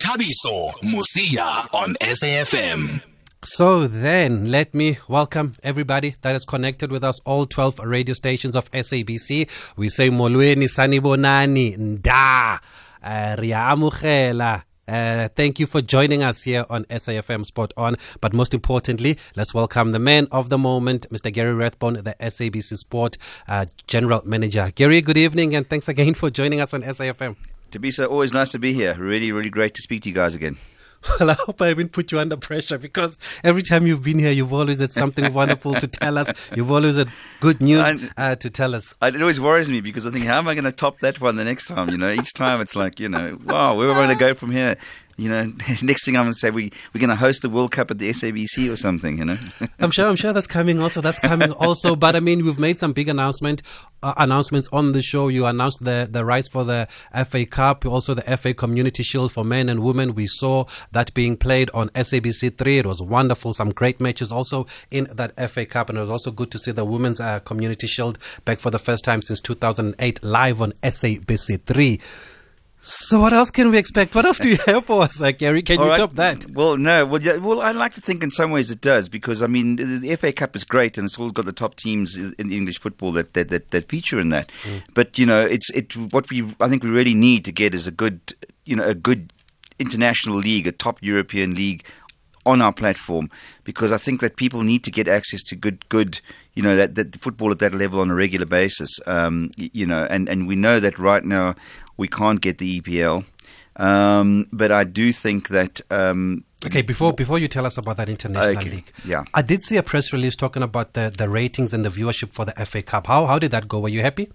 Thabiso Mosia on SAFM. So then, let me welcome everybody that is connected with us, all 12 radio stations of SABC. We say Molweni, Sanibonani, Nda, uh, Ria. Uh, thank you for joining us here on SAFM Sport On. But most importantly, let's welcome the man of the moment, Mr. Gary Rathbone, the SABC Sport uh, General Manager. Gary, good evening, and thanks again for joining us on SAFM. Thabiso, always nice to be here. Really, really great to speak to you guys again. Well, I hope I haven't put you under pressure because every time you've been here, you've always had something wonderful to tell us. You've always had good news uh, to tell us. It always worries me because I think, how am I going to top that one the next time? You know, each time it's like, you know, wow, where am I going to go from here? You know, next thing I'm going to say we we're going to host the World Cup at the SABC or something. You know, I'm sure I'm sure that's coming also. That's coming also. But I mean, we've made some big announcement uh, announcements on the show. You announced the the rights for the FA Cup, also the FA Community Shield for men and women. We saw that being played on SABC three. It was wonderful. Some great matches also in that FA Cup, and it was also good to see the Women's uh, Community Shield back for the first time since 2008 live on SABC three. So what else can we expect? What else do you have for us, like Gary? Can All you right. top that? Well, no. Well, yeah, well, I like to think in some ways it does because I mean the, FA Cup is great and it's all got the top teams in the English football that that, that, that feature in that. Mm. But you know, it's it what we I think we really need to get is a good you know a good international league, a top European league on our platform because I think that people need to get access to good good you know that, that football at that level on a regular basis um, you know and, and we know that right now we can't get the EPL. Um, but I do think that. Um, okay, before before you tell us about that international okay, league, yeah, I did see a press release talking about the, the ratings and the viewership for the FA Cup. How how did that go? Were you happy?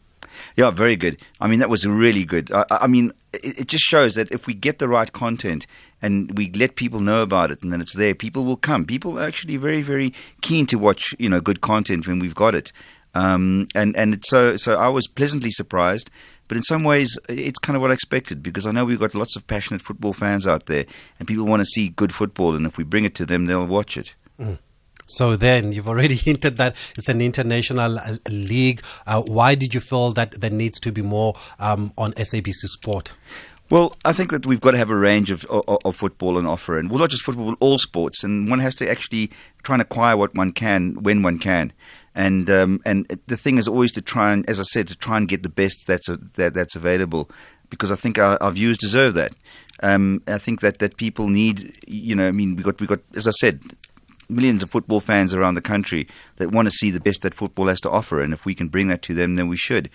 Yeah, very good. I mean, that was really good. I, I mean, it, it, just shows that if we get the right content and we let people know about it, and then it's there, people will come. People are actually very, very keen to watch, you know, good content when we've got it. Um, and and so so I was pleasantly surprised. But in some ways, it's kind of what I expected because I know we've got lots of passionate football fans out there, and people want to see good football, and if we bring it to them, they'll watch it. Mm. So then, you've already hinted that it's an international uh, league. Uh, why did you feel that there needs to be more um, on SABC Sport? Well, I think that we've got to have a range of, of, of, football and offer, and well, not just football, but all sports, and one has to actually try and acquire what one can when one can and um, and the thing is always to try and, as I said, to try and get the best that's a, that, that's available, because I think our, our viewers deserve that. Um, I think that, that people need, you know, I mean, we got we got, as I said, millions of football fans around the country that want to see the best that football has to offer, and if we can bring that to them, then we should.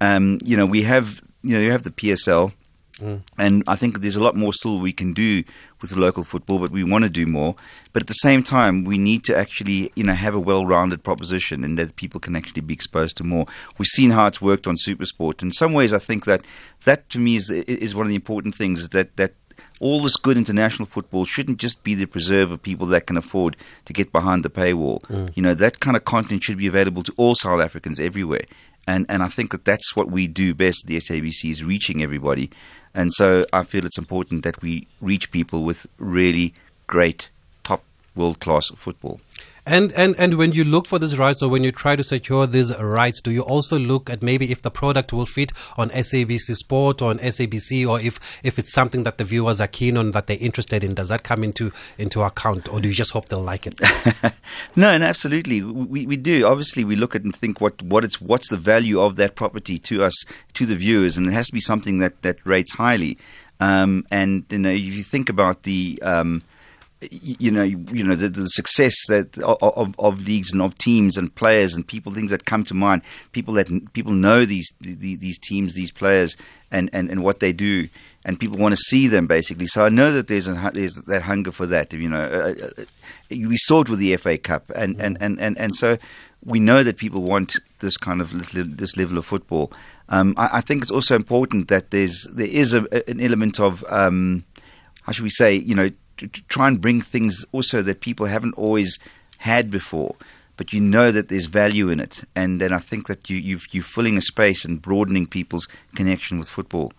Um, you know, we have, you know, you have the PSL Mm. And I think there's a lot more still we can do with the local football, but we want to do more. But at the same time, we need to actually, you know, have a well-rounded proposition, and that people can actually be exposed to more. We've seen how it's worked on SuperSport. In some ways, I think that that to me is is one of the important things. Is that that all this good international football shouldn't just be the preserve of people that can afford to get behind the paywall. Mm. You know, that kind of content should be available to all South Africans everywhere. And and I think that that's what we do best. The SABC is reaching everybody. And so I feel it's important that we reach people with really great, top world class football. And, and and when you look for these rights or when you try to secure these rights, do you also look at maybe if the product will fit on SABC Sport or on SABC or if, if it's something that the viewers are keen on that they're interested in? Does that come into into account or do you just hope they'll like it? no, no, absolutely. We, we do. Obviously we look at and think what, what it's what's the value of that property to us, to the viewers, and it has to be something that, that rates highly. Um, and you know, if you think about the um, you know, you know the, the success that of, of leagues and of teams and players and people, things that come to mind. People that people know these these teams, these players, and, and, and what they do, and people want to see them basically. So I know that there's a, there's that hunger for that. You know, uh, uh, uh we saw it with the FA Cup, and, mm. and, and, and, and so we know that people want this kind of this level of football. Um, I, I, think it's also important that there's there is a, an element of um, how should we say, you know to, to try and bring things also that people haven't always had before but you know that there's value in it. And then I think that you, you are filling a space and broadening people's connection with football.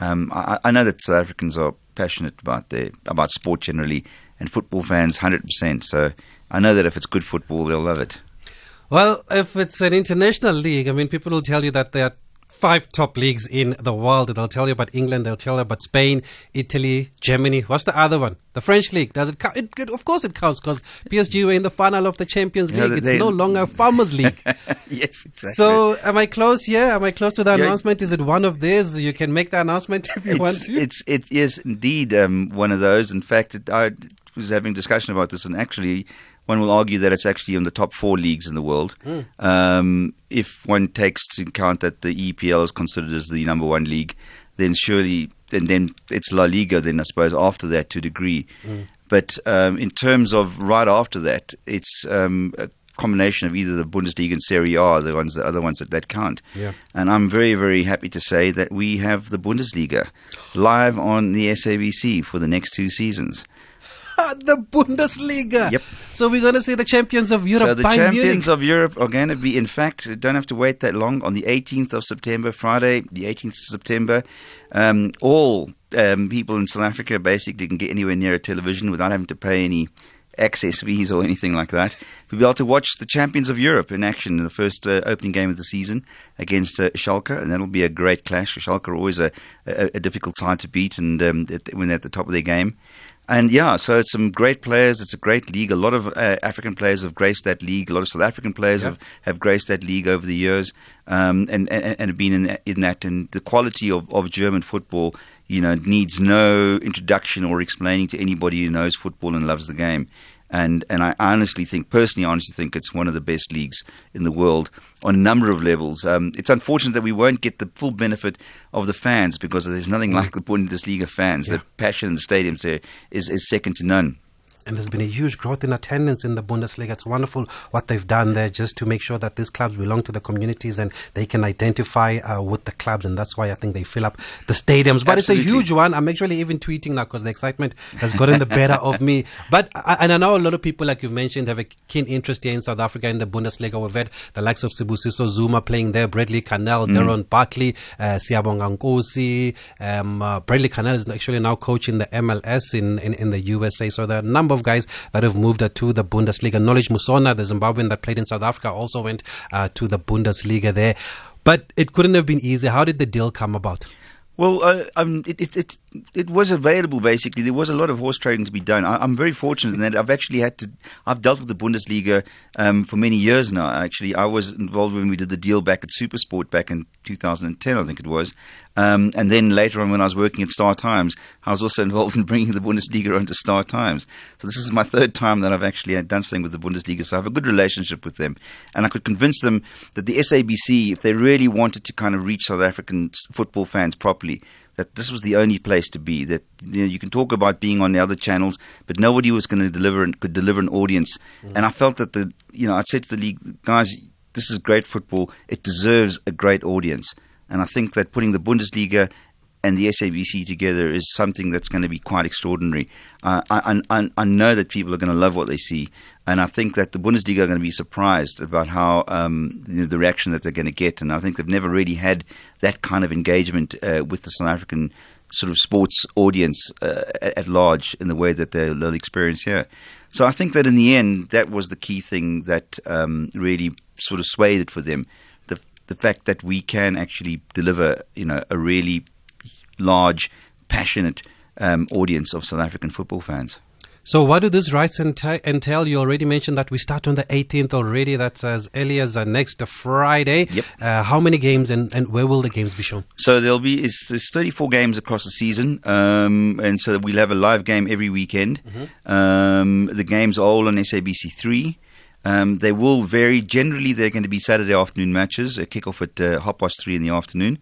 Um, I, I, know that South Africans are passionate about their, about sport generally, and football fans 100%. So I know that if it's good football, they'll love it. Well, if it's an international league, I mean, people will tell you that there are five top leagues in the world. They'll tell you about England, they'll tell you about Spain, Italy, Germany. What's the other one? The French league. Does it count? It, it, of course it counts because PSG were in the final of the Champions League. it's they- no longer a Farmers League. yes, exactly. So, am I close here? Am I close to the Yeah. announcement? Is it one of these? You can make the announcement if you want it's, to. it's it is indeed um, one of those. In fact, it, I was having discussion about this, and actually, one will argue that it's actually in the top four leagues in the world. Um, if one takes to account that the EPL is considered as the number one league, then surely, and then it's La Liga. Then I suppose after that, to a degree. But um, in terms of right after that, it's um, a combination of either the Bundesliga and Serie A, the ones that other ones that, that count. Yeah. And I'm very, very happy to say that we have the Bundesliga live on the SABC for the next two seasons. the Bundesliga. Yep. So we're going to see the champions of Europe. so the champions Munich. of Europe are going to be, in fact, don't have to wait that long. On the 18th of September, Friday, the 18th of September, um, all um, people in South Africa basically can get anywhere near a television without having to pay any access fees or anything like that. We'll be able to watch the champions of Europe in action in the first uh, opening game of the season against uh, Schalke, and that'll be a great clash. Schalke are always a, a, a difficult side to beat, and um, when they're at the top of their game. And yeah, so it's some great players. It's a great league. A lot of uh, African players have graced that league. A lot of South African players Yeah. have, have graced that league over the years, um, and, and and have been in that, in that. And the quality of, of German football, you know, needs no introduction or explaining to anybody who knows football and loves the game. And and I honestly think, personally, I honestly think it's one of the best leagues in the world on a number of levels. Um, it's unfortunate that we won't get the full benefit of the fans because there's nothing like the Bundesliga fans. The passion in the stadiums there is, is second to none. And there's been a huge growth in attendance in the Bundesliga. It's wonderful what they've done there just to make sure that these clubs belong to the communities and they can identify uh, with the clubs. And that's why I think they fill up the stadiums. But it's a huge one. I'm actually even tweeting now because the excitement has gotten the better of me. But, I, and I know a lot of people, like you've mentioned, have a keen interest here in South Africa in the Bundesliga. We've had the likes of Sibusiso Zuma playing there, Bradley Carnell, Delron Buckley, uh, Siyabonga Nkosi. Um, uh, Bradley Carnell is actually now coaching the MLS in, in, in the USA. So there are a number of guys that have moved to the Bundesliga. Knowledge Musona, the Zimbabwean that played in South Africa, also went uh, to the Bundesliga there. But it couldn't have been easy. How did the deal come about? Well, uh, um, it, it, it, it was available basically. There was a lot of horse trading to be done. I, I'm very fortunate in that I've actually had to. I've dealt with the Bundesliga um, for many years now. Actually, I was involved when we did the deal back at Supersport back in 2010, I think it was. Um, and then later on, when I was working at Star Times, I was also involved in bringing the Bundesliga onto Star Times. So this is my third time that I've actually done something with the Bundesliga. So I have a good relationship with them, and I could convince them that the SABC, if they really wanted to kind of reach South African football fans properly, that this was the only place to be. That you, know, you can talk about being on the other channels, but nobody was going to deliver and could deliver an audience. And I felt that the you know I said to the league guys, this is great football. It deserves a great audience. And I think that putting the Bundesliga and the SABC together is something that's going to be quite extraordinary. Uh, I, I, I know that people are going to love what they see, and I think that the Bundesliga are going to be surprised about how um, you know, the reaction that they're going to get. And I think they've never really had that kind of engagement uh, with the South African sort of sports audience uh, at, large in the way that they'll experience here. So I think that in the end, that was the key thing that um, really sort of swayed it for them. The, the fact that we can actually deliver, you know, a really large, passionate um, audience of South African football fans. So, what do these rights enti- entail? You already mentioned that we start on the 18th already. That's as early as uh, next Friday. Yep. Uh, how many games and, and where will the games be shown? So there'll be it's, there's 34 games across the season, um, and so we'll have a live game every weekend. Um, the games are all on SABC three. Um, they will vary. Generally, they're going to be Saturday afternoon matches. A kick off at uh, half past three in the afternoon.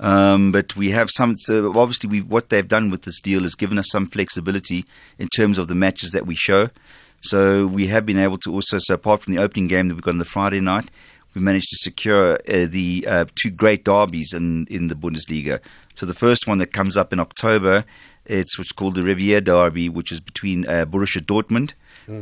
Um, but we have some. So obviously, what they've done with this deal has given us some flexibility in terms of the matches that we show. So we have been able to also, so apart from the opening game that we've got on the Friday night, we managed to secure uh, the uh, two great derbies in, in the Bundesliga. So the first one that comes up in October, it's what's called the Revierderby, which is between uh, Borussia Dortmund,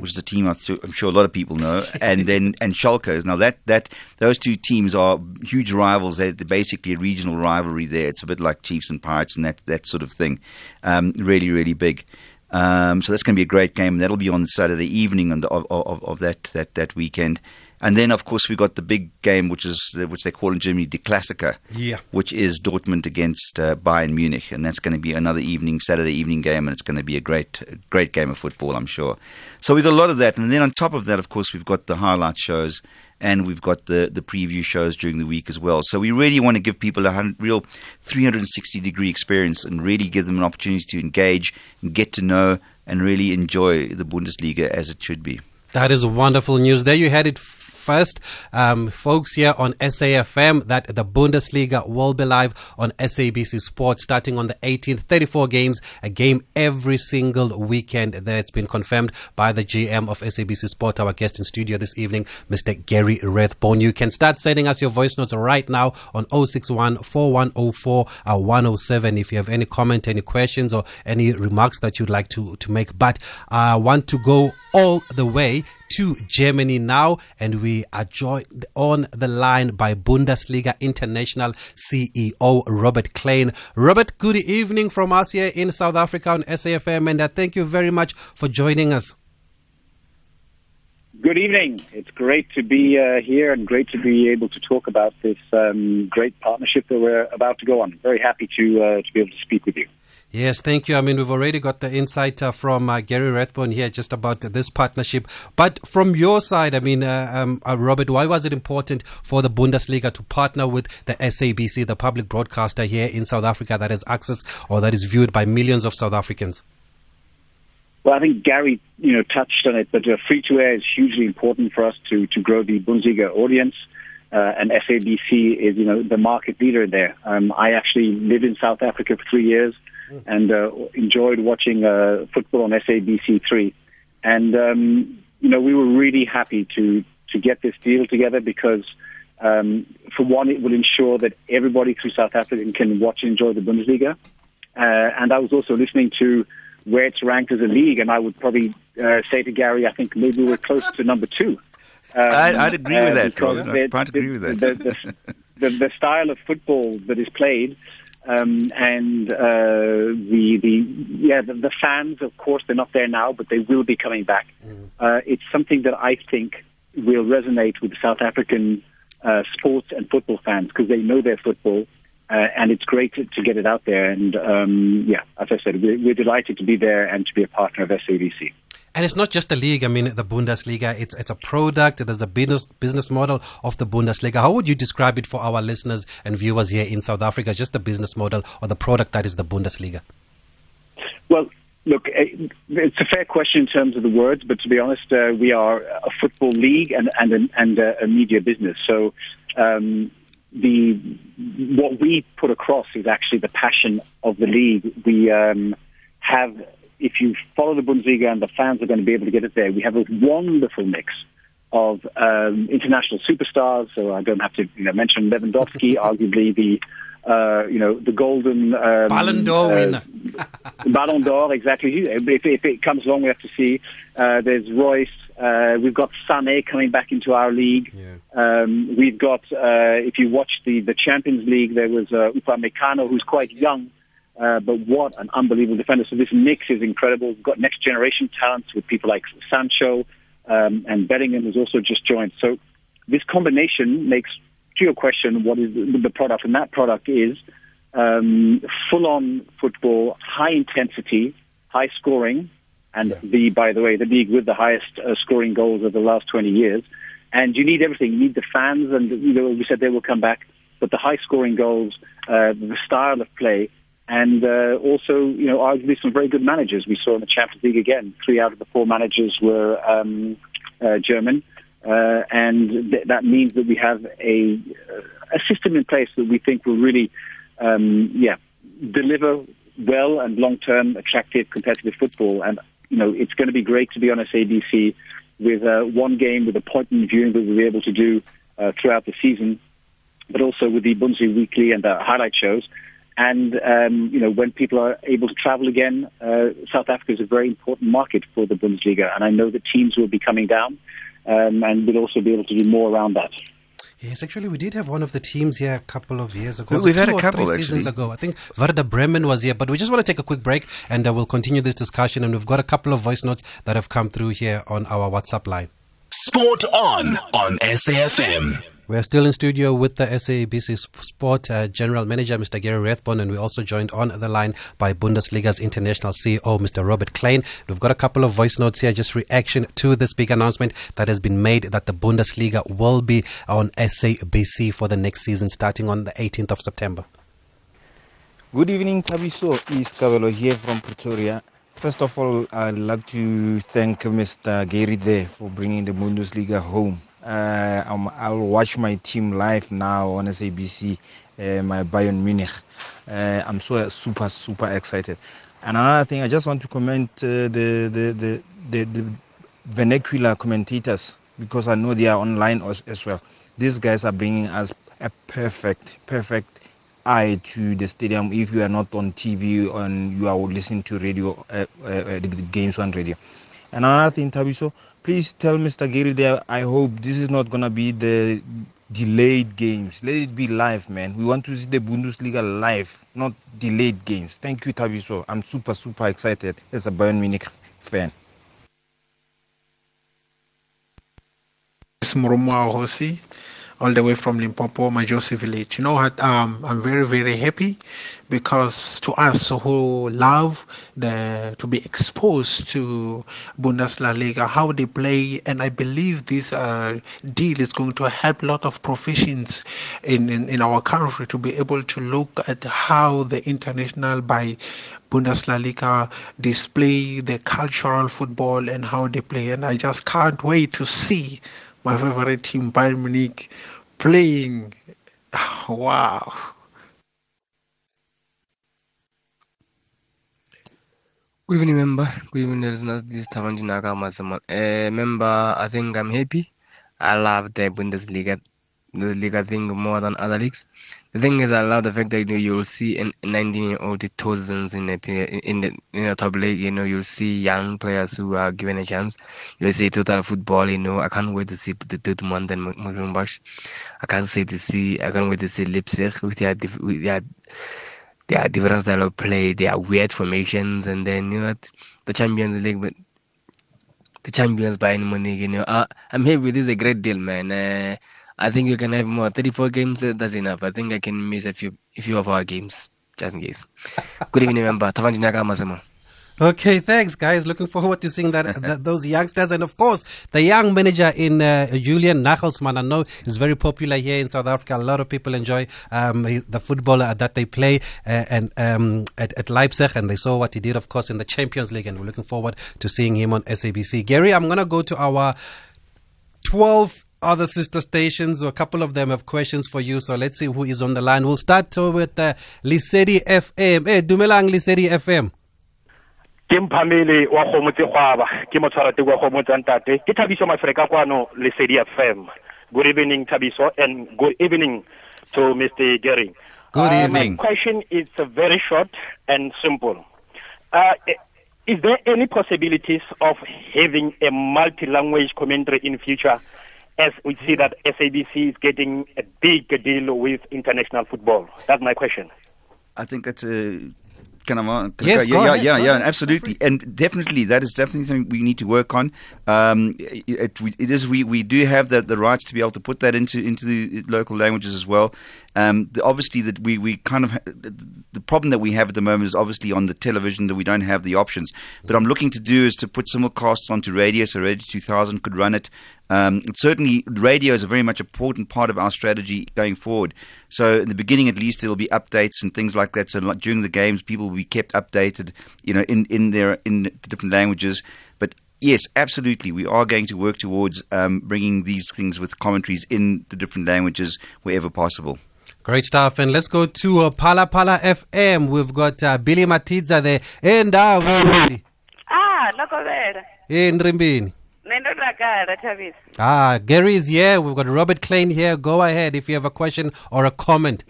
which is a team I'm sure a lot of people know, and then and Schalke. Now that that those two teams are huge rivals. They're they're basically a regional rivalry there. It's a bit like Chiefs and Pirates and that that sort of thing. Um, really, really big. Um, so that's going to be a great game. That'll be on Saturday evening on the, of, of, of that, that, that weekend. And then, of course, we got the big game, which is which they call in Germany the Klassiker, Yeah. which is Dortmund against uh, Bayern Munich, and that's going to be another evening, Saturday evening game, and it's going to be a great, great game of football, I'm sure. So we got a lot of that, and then on top of that, of course, we've got the highlight shows, and we've got the the preview shows during the week as well. So we really want to give people a real 360 degree experience, and really give them an opportunity to engage, and get to know, and really enjoy the Bundesliga as it should be. That is wonderful news. There you had it first, um, folks, here on SAFM that the Bundesliga will be live on SABC Sports starting on the 18th. 34 games, a game every single weekend. That's been confirmed by the GM of SABC Sport, our guest in studio this evening, Mr. Gary Rathbone. You can start sending us your voice notes right now on 061 4104 107 if you have any comment, any questions, or any remarks that you'd like to, to make. But I want to go all the way to Germany now, and we are joined on the line by Bundesliga International CEO Robert Klein. Robert, good evening from us here in South Africa on SAFM, and uh, thank you very much for joining us. Good evening. It's great to be uh, here and great to be able to talk about this um, great partnership that we're about to go on. Very happy to uh, to be able to speak with you. Yes, thank you. I mean, we've already got the insight uh, from uh, Gary Rathbone here just about this partnership. But from your side, I mean, uh, um, uh, Robert, why was it important for the Bundesliga to partner with the SABC, the public broadcaster here in South Africa that has access or that is viewed by millions of South Africans? Well, I think Gary, you know, touched on it, but uh, free to air is hugely important for us to to grow the Bundesliga audience. Uh, and SABC is, you know, the market leader there. Um, I actually lived in South Africa for three years and uh, enjoyed watching uh, football on SABC three. And um, you know, we were really happy to to get this deal together because, um, for one, it will ensure that everybody through South Africa can watch and enjoy the Bundesliga. Uh, and I was also listening to where it's ranked as a league, and I would probably uh, say to Gary, I think maybe we're close to number two. Um, I'd- I'd agree with that, I'd quite agree with that. The, the, the style of football that is played, um, and uh, the the yeah the, the fans, of course, they're not there now, but they will be coming back. Uh, it's something that I think will resonate with South African uh, sports and football fans because they know their football. Uh, and it's great to, to get it out there. And um, yeah, as I said, we're, we're delighted to be there and to be a partner of SABC. And it's not just the league. I mean, the Bundesliga. It's it's a product. There's a business business model of the Bundesliga. How would you describe it for our listeners and viewers here in South Africa? Just the business model or the product that is the Bundesliga. Well, look, eh, it's a fair question in terms of the words, but to be honest, uh, we are a football league and and a, and a, media business. So um, the what we put across is actually the passion of the league. We um, have, if you follow the Bundesliga, and the fans are going to be able to get it there. We have a wonderful mix of um, international superstars. So I don't have to you know, mention Lewandowski, arguably the uh, you know the golden um, Ballon d'Or uh, winner. Ballon d'Or, exactly. If, if it comes along, we have to see. Uh, there's Reus. Uh, we've got Sané coming back into our league. Yeah. Um, we've got, uh, if you watch the, the Champions League, there was uh, Upamecano, who's quite young, uh, but what an unbelievable defender. So this mix is incredible. We've got next generation talents with people like Sancho um, and Bellingham, who's also just joined. So this combination makes, to your question, what is the, the product? And that product is um, full-on football, high intensity, high scoring, and the, by the way, the league with the highest uh, scoring goals of the last 20 years. And you need everything. You need the fans, and you know, we said they will come back, but the high scoring goals, uh, the style of play, and uh, also, you know, arguably some very good managers. We saw in the Champions League again, three out of the four managers were um, uh, German. Uh, and th- that means that we have a, a system in place that we think will really, um, yeah, deliver well and long-term attractive competitive football. And, you know, it's going to be great to be on SABC with uh, one game with a point appointment viewing that we'll be able to do uh, throughout the season, but also with the Bundesliga Weekly and the highlight shows. And, um, you know, when people are able to travel again, uh, South Africa is a very important market for the Bundesliga. And I know that teams will be coming down um, and we'll also be able to do more around that. Yes, actually, we did have one of the teams here a couple of years ago. Well, Was it we've had a couple, three seasons actually. ago. I think Werder Bremen was here, but we just want to take a quick break and uh, we'll continue this discussion. And we've got a couple of voice notes that have come through here on our WhatsApp line. Sport on on SAFM. We're still in studio with the SABC Sport uh, General Manager, Mr. Gary Rathbone, and we're also joined on the line by Bundesliga's international CEO, Mr. Robert Klein. We've got a couple of voice notes here, just reaction to this big announcement that has been made that the Bundesliga will be on SABC for the next season, starting on the 18th of September. Good evening, Thabiso. Is Cabello here from Pretoria. First of all, I'd like to thank Mr. Gary there for bringing the Bundesliga home. Uh, um, I'll watch my team live now on SABC, uh, my Bayern Munich. Uh, I'm so super, super excited. And another thing, I just want to comment uh, the, the, the, the, vernacular commentators because I know they are online as, as well. These guys are bringing us a perfect, perfect eye to the stadium if you are not on TV and you are listening to radio, uh, uh, the games on radio. And another thing, Thabiso, please tell Mr. Gary there, I hope this is not going to be the delayed games. Let it be live, man. We want to see the Bundesliga live, not delayed games. Thank you, Tabiso. I'm super, super excited as a Bayern Munich fan. It's Murumo Hosi all the way from Limpopo, Majosi village. You know what? Um, I'm very, very happy because to us who love the to be exposed to Bundesliga, how they play, and I believe this uh, deal is going to help a lot of professions in, in, in our country to be able to look at how the international by Bundesliga display the cultural football and how they play. And I just can't wait to see my favorite team, Bayern Munich, playing. Wow. Good evening, member. Good evening, listeners. This is Tavanji Mazamal. Uh, member, I think I'm happy. I love the Bundesliga, the Liga thing more than other leagues. The thing is, I love the fact that you know, you'll see in 19-year-old thousands in the in the in the top league. You know, you'll see young players who are given a chance. You'll see total football. You know, I can't wait to see the Dortmund and Mönchengladbach. I can't say to see. I can't wait to see Leipzig with their with their their different style of play, their weird formations, and then you know what, the Champions League, but the champions Bayern Munich. You know, uh, I'm happy. This is a great deal, man. Uh, I think you can have more. 34 games, that's enough. I think I can miss a few, a few of our games, just in case. Good evening, member. Tavanji Naga Masemo. Okay, thanks, guys. Looking forward to seeing that, that those youngsters, and of course, the young manager in uh, Julian Nagelsmann. I know is very popular here in South Africa. A lot of people enjoy um, the football uh, that they play uh, and um, at, at, Leipzig, and they saw what he did, of course, in the Champions League, and we're looking forward to seeing him on SABC. Gary, I'm gonna go to our 12 other sister stations, or a couple of them have questions for you. So let's see who is on the line. We'll start with uh, Lesedi FM. Hey, dumelang Lesedi FM. ke mphamele wa kgomo tse kgwaba ke motshwarate wa kgomo tsa ke thabiso mafreka kwano lesedi fm good evening thabiso and good evening to mr gary good uh, evening my question is uh, very short and simple uh, is there any possibilities of having a multi-language commentary in future as we see that SABC is getting a big deal with international football? That's my question. I think that's a Can I, can yes, I go? yeah, ahead, yeah, go yeah, ahead. absolutely, and definitely that is definitely something we need to work on. Um, it, it is we, we do have the, the rights to be able to put that into into the local languages as well. Um, the, obviously, that we, we kind of the problem that we have at the moment is obviously on the television that we don't have the options. But I'm looking to do is to put simulcasts onto radio, so Radio 2000 could run it. Um, certainly, radio is a very much important part of our strategy going forward. So, in the beginning, at least, there will be updates and things like that. So, like during the games, people will be kept updated, you know, in in their in the different languages. But yes, absolutely, we are going to work towards um, bringing these things with commentaries in the different languages wherever possible. Great stuff. And let's go to uh, Phalaphala FM. We've got uh, Billy Matiza there. Endawo. Ah, Lokovera. In Rimbini. Nendo Dragara, Tavis. Ah, Gary is here. We've got Robert Klein here. Go ahead if you have a question or a comment.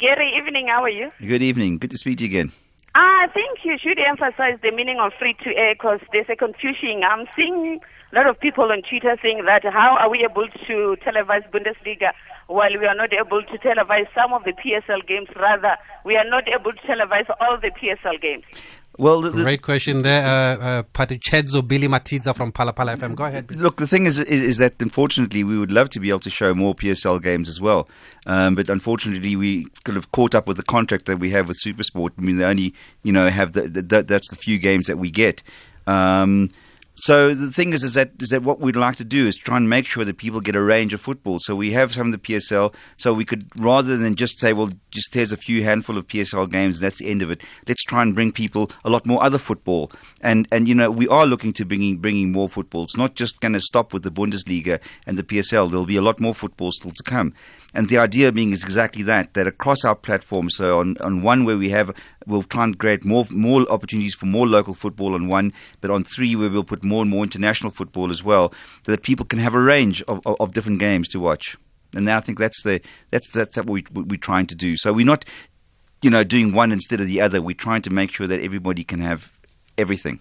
Gary, evening, how are you? Good evening. Good to speak to you again. I think you should emphasize the meaning of free to air because there's a confusion. I'm seeing a lot of people on Twitter saying that how are we able to televise Bundesliga while we are not able to televise some of the PSL games? Rather, we are not able to televise all the PSL games. Well, the, the, Great question there, uh, uh, Billy Matiza from Phalaphala FM. Go ahead. Billy. Look, the thing is, is, is that unfortunately we would love to be able to show more PSL games as well, um, but unfortunately we kind of caught up with the contract that we have with SuperSport. I mean, they only you know have the, the, the that's the few games that we get. Um, so the thing is, is that is that what we'd like to do is try and make sure that people get a range of football. So we have some of the PSL. So we could rather than just say, well, just there's a few handful of PSL games, and that's the end of it. Let's try and bring people a lot more other football. And and you know we are looking to bringing bringing more football. It's not just going to stop with the Bundesliga and the PSL. There'll be a lot more football still to come. And the idea being is exactly that, that across our platform, so on, on one where we have, we'll try and create more, more opportunities for more local football on one, but on three where we'll put more and more international football as well, so that people can have a range of, of, of different games to watch. And I think that's the, that's, that's what we, we're trying to do. So we're not, you know, doing one instead of the other. We're trying to make sure that everybody can have everything.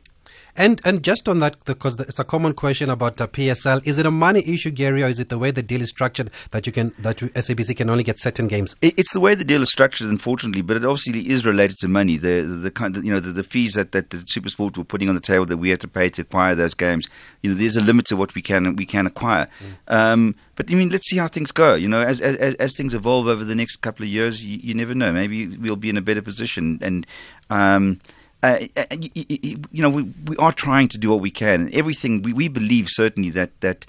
And and just on that, because it's a common question about uh, PSL, is it a money issue, Gary, or is it the way the deal is structured that you can that SABC can only get certain games? It's the way the deal is structured, unfortunately, but it obviously is related to money. The the, the kind, you know, the, the fees that, that the SuperSport were putting on the table that we have to pay to acquire those games. You know, there's a limit to what we can we can acquire. Mm. Um, but I mean, let's see how things go. You know, as as, as things evolve over the next couple of years, you, you never know. Maybe we'll be in a better position and. Um, uh, you, you, know, we, we are trying to do what we can. Everything we, we believe certainly that that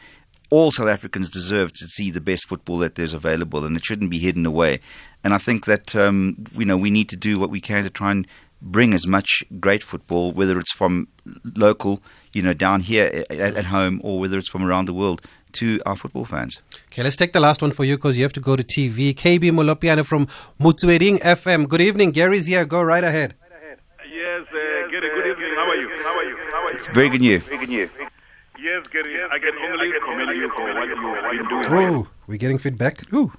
all South Africans deserve to see the best football that there's available, and it shouldn't be hidden away. And I think that um, you know we need to do what we can to try and bring as much great football, whether it's from local, you know, down here at, at home, or whether it's from around the world, to our football fans. Okay, let's take the last one for you because you have to go to TV. KB Molopiana from Motsweding FM. Good evening. Gary's here. Go right ahead. Very good news. Very good news. Yes, Gary, I can only commend you for what you have been doing. Oh, we're getting feedback. Ooh.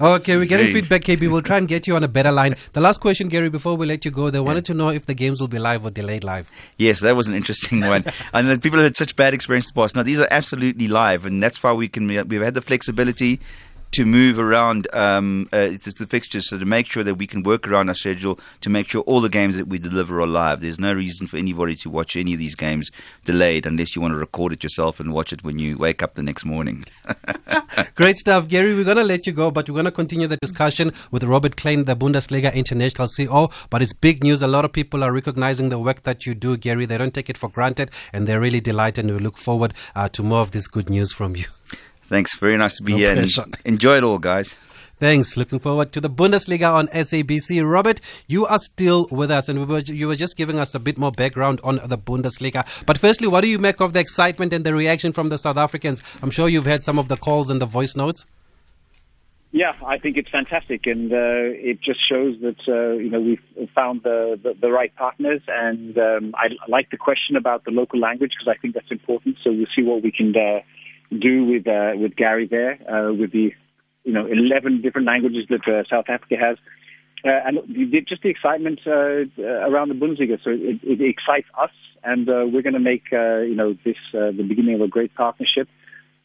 Okay, we're getting feedback, KB. We'll try and get you on a better line. The last question, Gary, before we let you go, they wanted to know if the games will be live or delayed live. Yes, that was an interesting one. and the people had such bad experiences past. Now, these are absolutely live, and that's why we can, we've had the flexibility to move around um, uh, the fixtures, so to make sure that we can work around our schedule to make sure all the games that we deliver are live. There's no reason for anybody to watch any of these games delayed unless you want to record it yourself and watch it when you wake up the next morning. Great stuff, Gary. We're going to let you go, but we're going to continue the discussion with Robert Klein, the Bundesliga International CEO. But it's big news. A lot of people are recognizing the work that you do, Gary. They don't take it for granted, and they're really delighted. And we look forward uh, to more of this good news from you. Thanks. Very nice to be no here. And enjoy it all, guys. Thanks. Looking forward to the Bundesliga on SABC. Robert, you are still with us, and we were, you were just giving us a bit more background on the Bundesliga. But firstly, what do you make of the excitement and the reaction from the South Africans? I'm sure you've had some of the calls and the voice notes. Yeah, I think it's fantastic, and uh, it just shows that uh, you know we've found the, the, the right partners. And um, I like the question about the local language because I think that's important. So we'll see what we can uh, do with uh, with Gary there, uh, with the you know 11 different languages that uh, South Africa has, uh, and just the excitement uh, around the Bundesliga. So it, it excites us, and uh, we're going to make uh, you know this uh, the beginning of a great partnership.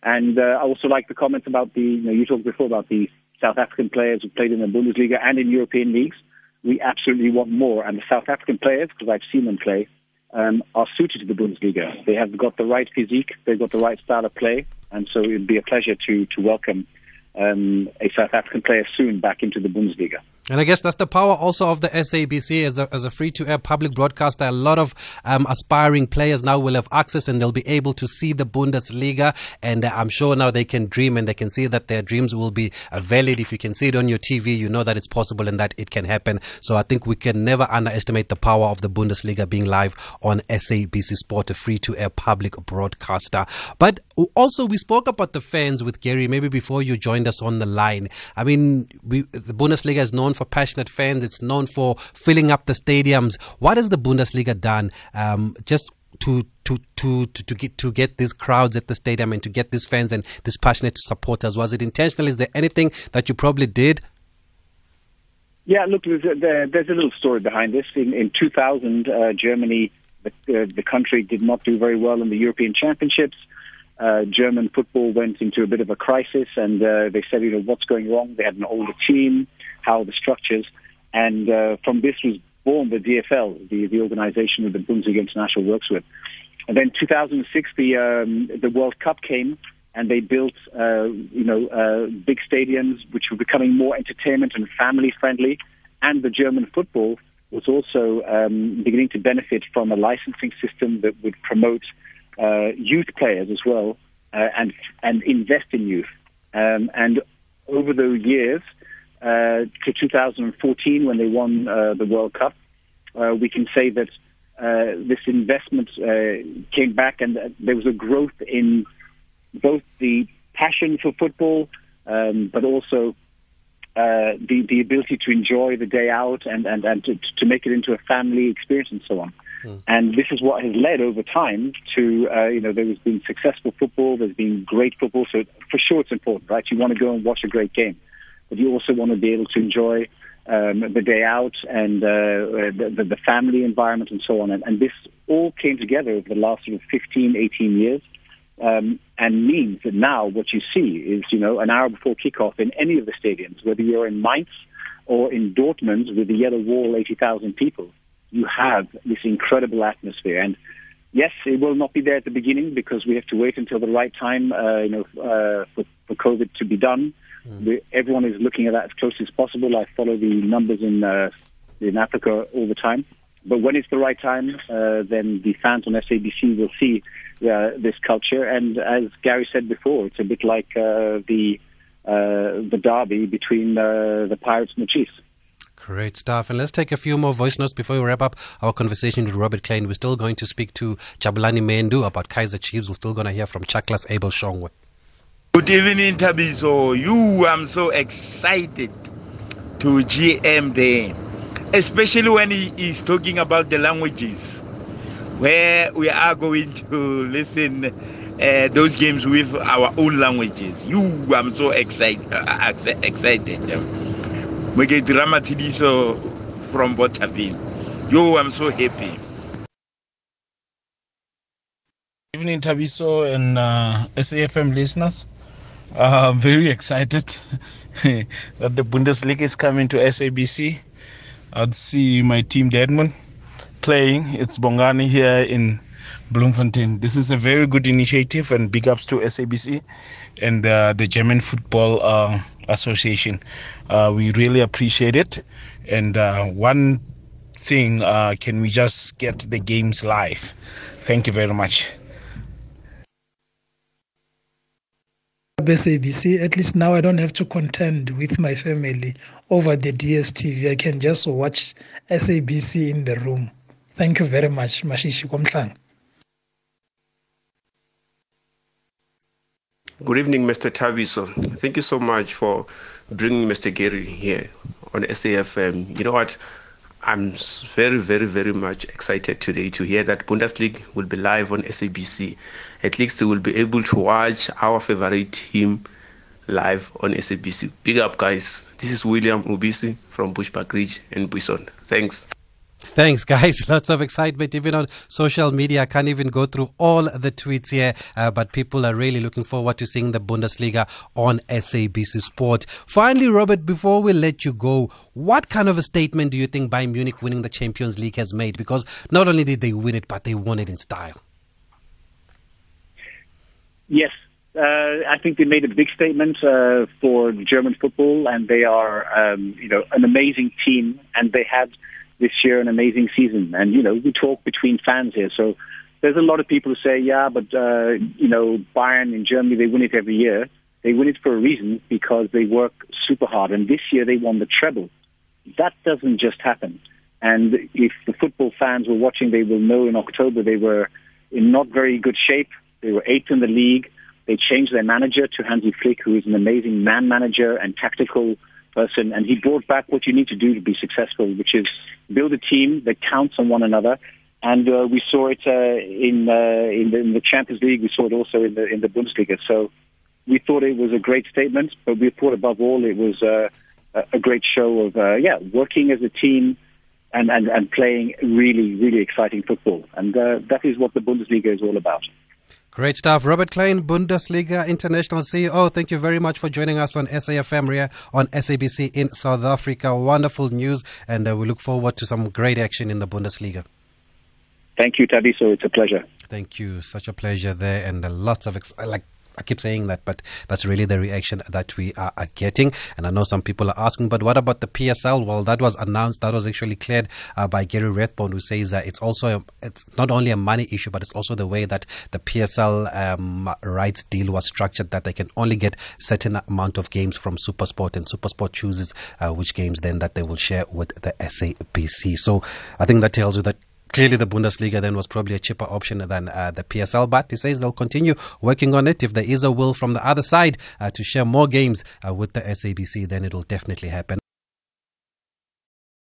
And uh, I also like the comments about the you know you talked before about the South African players who played in the Bundesliga and in European leagues. We absolutely want more, and the South African players, because I've seen them play, um, are suited to the Bundesliga. They have got the right physique, they've got the right style of play, and so it would be a pleasure to to welcome um, a South African player soon back into the Bundesliga. And I guess that's the power also of the SABC as a, as a free to air public broadcaster. A lot of um, aspiring players now will have access and they'll be able to see the Bundesliga. And uh, I'm sure now they can dream and they can see that their dreams will be uh, valid. If you can see it on your TV, you know that it's possible and that it can happen. So I think we can never underestimate the power of the Bundesliga being live on SABC Sport, a free to air public broadcaster. But also, we spoke about the fans with Gary maybe before you joined us on the line. I mean, we, the Bundesliga is known for passionate fans. It's known for filling up the stadiums. What has the Bundesliga done um, just to, to, to, to, to, get, to get these crowds at the stadium and to get these fans and these passionate supporters? Was it intentional? Is there anything that you probably did? Yeah, look, there's a, there's a little story behind this. In, in 2000, uh, Germany, the, uh, the country did not do very well in the European Championships uh, German football went into a bit of a crisis, and uh, they said, you know, what's going wrong? They had an older team, how the structures, and uh, from this was born the DFL, the, the organization that the Bundesliga International works with. And then 2006, the um, the World Cup came, and they built uh, you know uh, big stadiums, which were becoming more entertainment and family friendly. And the German football was also um, beginning to benefit from a licensing system that would promote uh, youth players as well uh, and and invest in youth. Um, and over the years uh, to 2014, when they won uh, the World Cup, uh, we can say that uh, this investment uh, came back, and uh, there was a growth in both the passion for football, um, but also uh, the the ability to enjoy the day out and and and to, to make it into a family experience and so on. And this is what has led over time to, uh, you know, there has been successful football, there's been great football. So for sure it's important, right? You want to go and watch a great game, but you also want to be able to enjoy um, the day out and uh, the, the, family environment and so on. And, and this all came together over the last sort of 15, 18 years. Um, and means that now what you see is, you know, an hour before kickoff in any of the stadiums, whether you're in Mainz or in Dortmund with the yellow wall, 80,000 people, you have this incredible atmosphere. And yes, it will not be there at the beginning because we have to wait until the right time, uh, you know, uh, for, for COVID to be done. We, everyone is looking at that as close as possible. I follow the numbers in uh, in Africa all the time. But when it's the right time, uh, then the fans on SABC will see uh, this culture. And as Gary said before, it's a bit like uh, the uh, the derby between uh, the Pirates and the Chiefs. Great stuff. And let's take a few more voice notes before we wrap up our conversation with Robert Klein. We're still going to speak to Jabulani Mendu about Kaizer Chiefs. We're still going to hear from Chaklas Abel Shongwe. Good evening, Thabiso. You, I'm so excited to GM there, especially when he is talking about the languages, where we are going to listen uh, those games with our own languages. You, I'm so excited. Uh, ex- excited. Megeti Ramathidiso from Bothaville. Yo, I'm so happy. Good evening, Thabiso and uh, SAFM listeners. Uh, very excited that the Bundesliga is coming to SABC. I'd see my team Deadman playing. It's Bongani here in Bloemfontein. This is a very good initiative and big ups to SABC and uh, the German Football uh, Association. Uh, we really appreciate it. And uh, one thing, uh, can we just get the games live? Thank you very much. SABC, at least now I don't have to contend with my family over the DSTV. I can just watch SABC in the room. Thank you very much, Mashishi Komtlang. Good evening, Mr. Taviso. Thank you so much for bringing Mr. Gary here on SAFM. You know what? I'm very, very, very much excited today to hear that Bundesliga will be live on SABC. At least we will be able to watch our favorite team live on SABC. Big up, guys. This is William Ubisi from Bushbuckridge and Buison. Thanks. Thanks, guys. Lots of excitement even on social media. I can't even go through all the tweets here, uh, but people are really looking forward to seeing the Bundesliga on SABC Sport. Finally, Robert, before we let you go, what kind of a statement do you think Bayern Munich winning the Champions League has made? Because not only did they win it, but they won it in style. Yes, uh, I think they made a big statement uh, for German football, and they are, um, you know, an amazing team, and they had this year an amazing season. And you know, we talk between fans here, so there's a lot of people who say, yeah, but uh, you know, Bayern in Germany they win it every year. They win it for a reason because they work super hard, and this year they won the treble. That doesn't just happen. And if the football fans were watching, they will know in October they were in not very good shape. They were eighth in the league. They changed their manager to Hansi Flick, who is an amazing man manager and tactical person, and he brought back what you need to do to be successful, which is build a team that counts on one another. And uh, we saw it uh, in uh, in, the, in the Champions League. We saw it also in the in the Bundesliga. So we thought it was a great statement, but we thought above all it was uh, a- great show of uh, yeah working as a team and, and, and playing really really exciting football. And uh, that is what the Bundesliga is all about. Great stuff. Robert Klein, Bundesliga International CEO. Thank you very much for joining us on SAFM here on SABC in South Africa. Wonderful news, and uh, we look forward to some great action in the Bundesliga. Thank you, Thabiso. It's a pleasure. Thank you. Such a pleasure there, and uh, lots of ex- like I keep saying that, but that's really the reaction that we are, are, getting. And I know some people are asking, but what about the PSL? Well, that was announced, that was actually cleared uh, by Gary Rathbone, who says that it's also a, it's not only a money issue, but it's also the way that the PSL um, rights deal was structured that they can only get certain amount of games from SuperSport, and SuperSport chooses uh, which games then that they will share with the SABC. So I think that tells you that Clearly, the Bundesliga then was probably a cheaper option than uh, the PSL, but he says they'll continue working on it. If there is a will from the other side uh, to share more games uh, with the SABC, then it'll definitely happen.